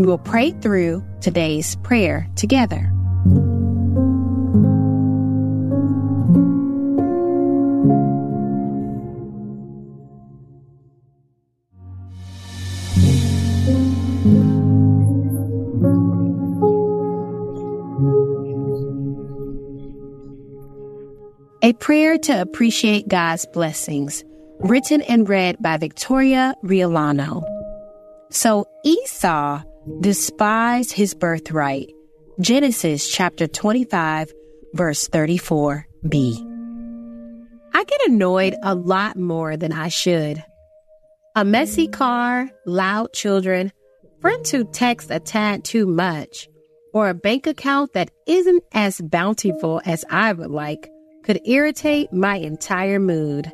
we will pray through today's prayer together. A prayer to appreciate God's blessings, written and read by Victoria Riollano. So Esau despised his birthright. Genesis chapter 25, verse 34b. I get annoyed a lot more than I should. A messy car, loud children, friends who text a tad too much, or a bank account that isn't as bountiful as I would like could irritate my entire mood.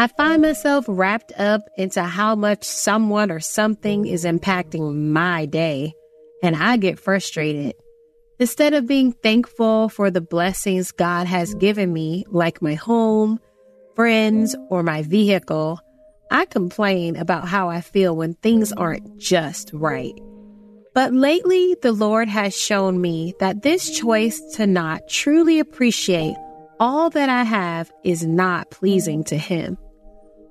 I find myself wrapped up into how much someone or something is impacting my day, and I get frustrated. Instead of being thankful for the blessings God has given me, like my home, friends, or my vehicle, I complain about how I feel when things aren't just right. But lately, the Lord has shown me that this choice to not truly appreciate all that I have is not pleasing to Him?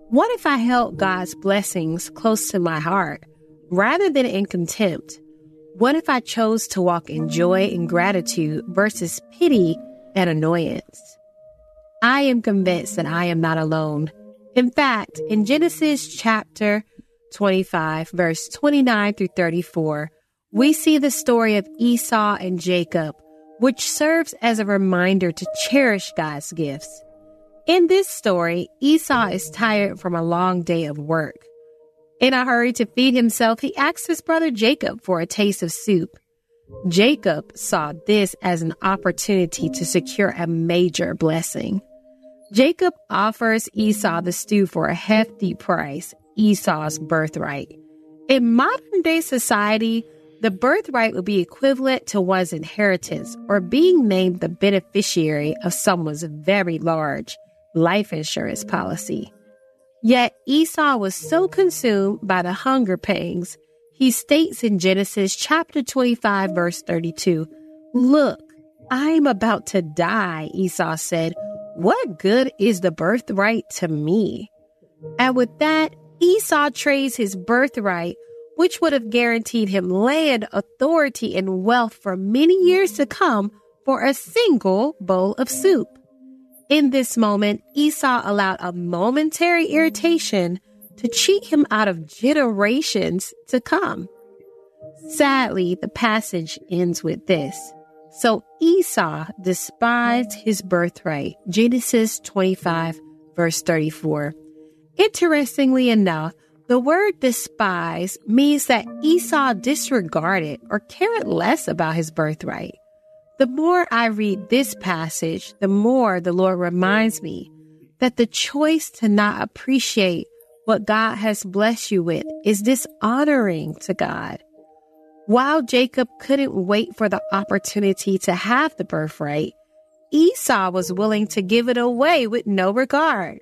What if I held God's blessings close to my heart rather than in contempt? What if I chose to walk in joy and gratitude versus pity and annoyance? I am convinced that I am not alone. In fact, in Genesis chapter 25, verse 29 through 34, we see the story of Esau and Jacob which serves as a reminder to cherish God's gifts. In this story, Esau is tired from a long day of work. In a hurry to feed himself, he asks his brother Jacob for a taste of soup. Jacob saw this as an opportunity to secure a major blessing. Jacob offers Esau the stew for a hefty price, Esau's birthright. In modern day society, the birthright would be equivalent to one's inheritance or being named the beneficiary of someone's very large life insurance policy. Yet Esau was so consumed by the hunger pangs, he states in Genesis chapter 25, verse 32, Look, I'm about to die, Esau said. What good is the birthright to me? And with that, Esau trades his birthright which would have guaranteed him land, authority, and wealth for many years to come for a single bowl of soup. In this moment, Esau allowed a momentary irritation to cheat him out of generations to come. Sadly, the passage ends with this. So Esau despised his birthright. Genesis 25, verse 34. Interestingly enough, the word despise means that Esau disregarded or cared less about his birthright. The more I read this passage, the more the Lord reminds me that the choice to not appreciate what God has blessed you with is dishonoring to God. While Jacob couldn't wait for the opportunity to have the birthright, Esau was willing to give it away with no regard.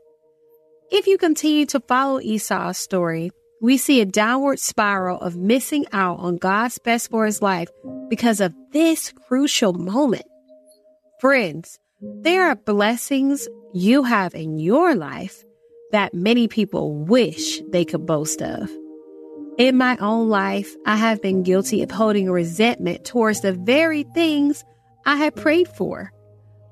If you continue to follow Esau's story, we see a downward spiral of missing out on God's best for his life because of this crucial moment. Friends, there are blessings you have in your life that many people wish they could boast of. In my own life, I have been guilty of holding resentment towards the very things I had prayed for.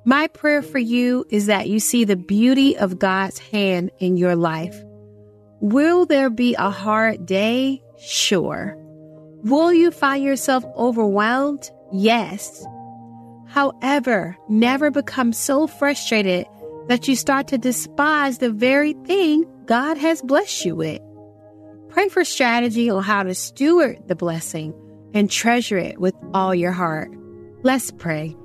My prayer for you is that you see the beauty of God's hand in your life. Will there be a hard day? Sure. Will you find yourself overwhelmed? Yes. However, never become so frustrated that you start to despise the very thing God has blessed you with. Pray for strategy on how to steward the blessing and treasure it with all your heart. Let's pray.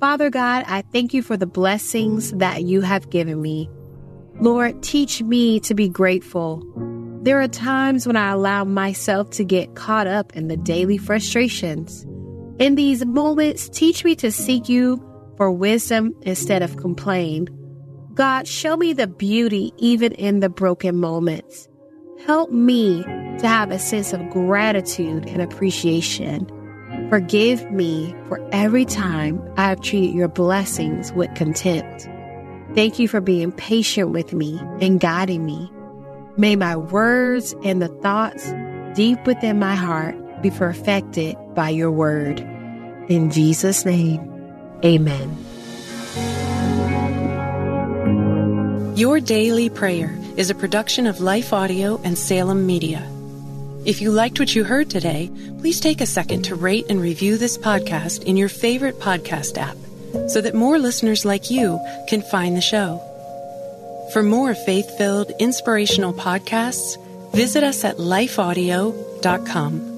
Father God, I thank you for the blessings that you have given me. Lord, teach me to be grateful. There are times when I allow myself to get caught up in the daily frustrations. In these moments, teach me to seek you for wisdom instead of complain. God, show me the beauty even in the broken moments. Help me to have a sense of gratitude and appreciation. Forgive me for every time I have treated your blessings with contempt. Thank you for being patient with me and guiding me. May my words and the thoughts deep within my heart be perfected by your word. In Jesus' name, amen. Your Daily Prayer is a production of Life Audio and Salem Media. If you liked what you heard today, please take a second to rate and review this podcast in your favorite podcast app so that more listeners like you can find the show. For more faith filled, inspirational podcasts, visit us at lifeaudio.com.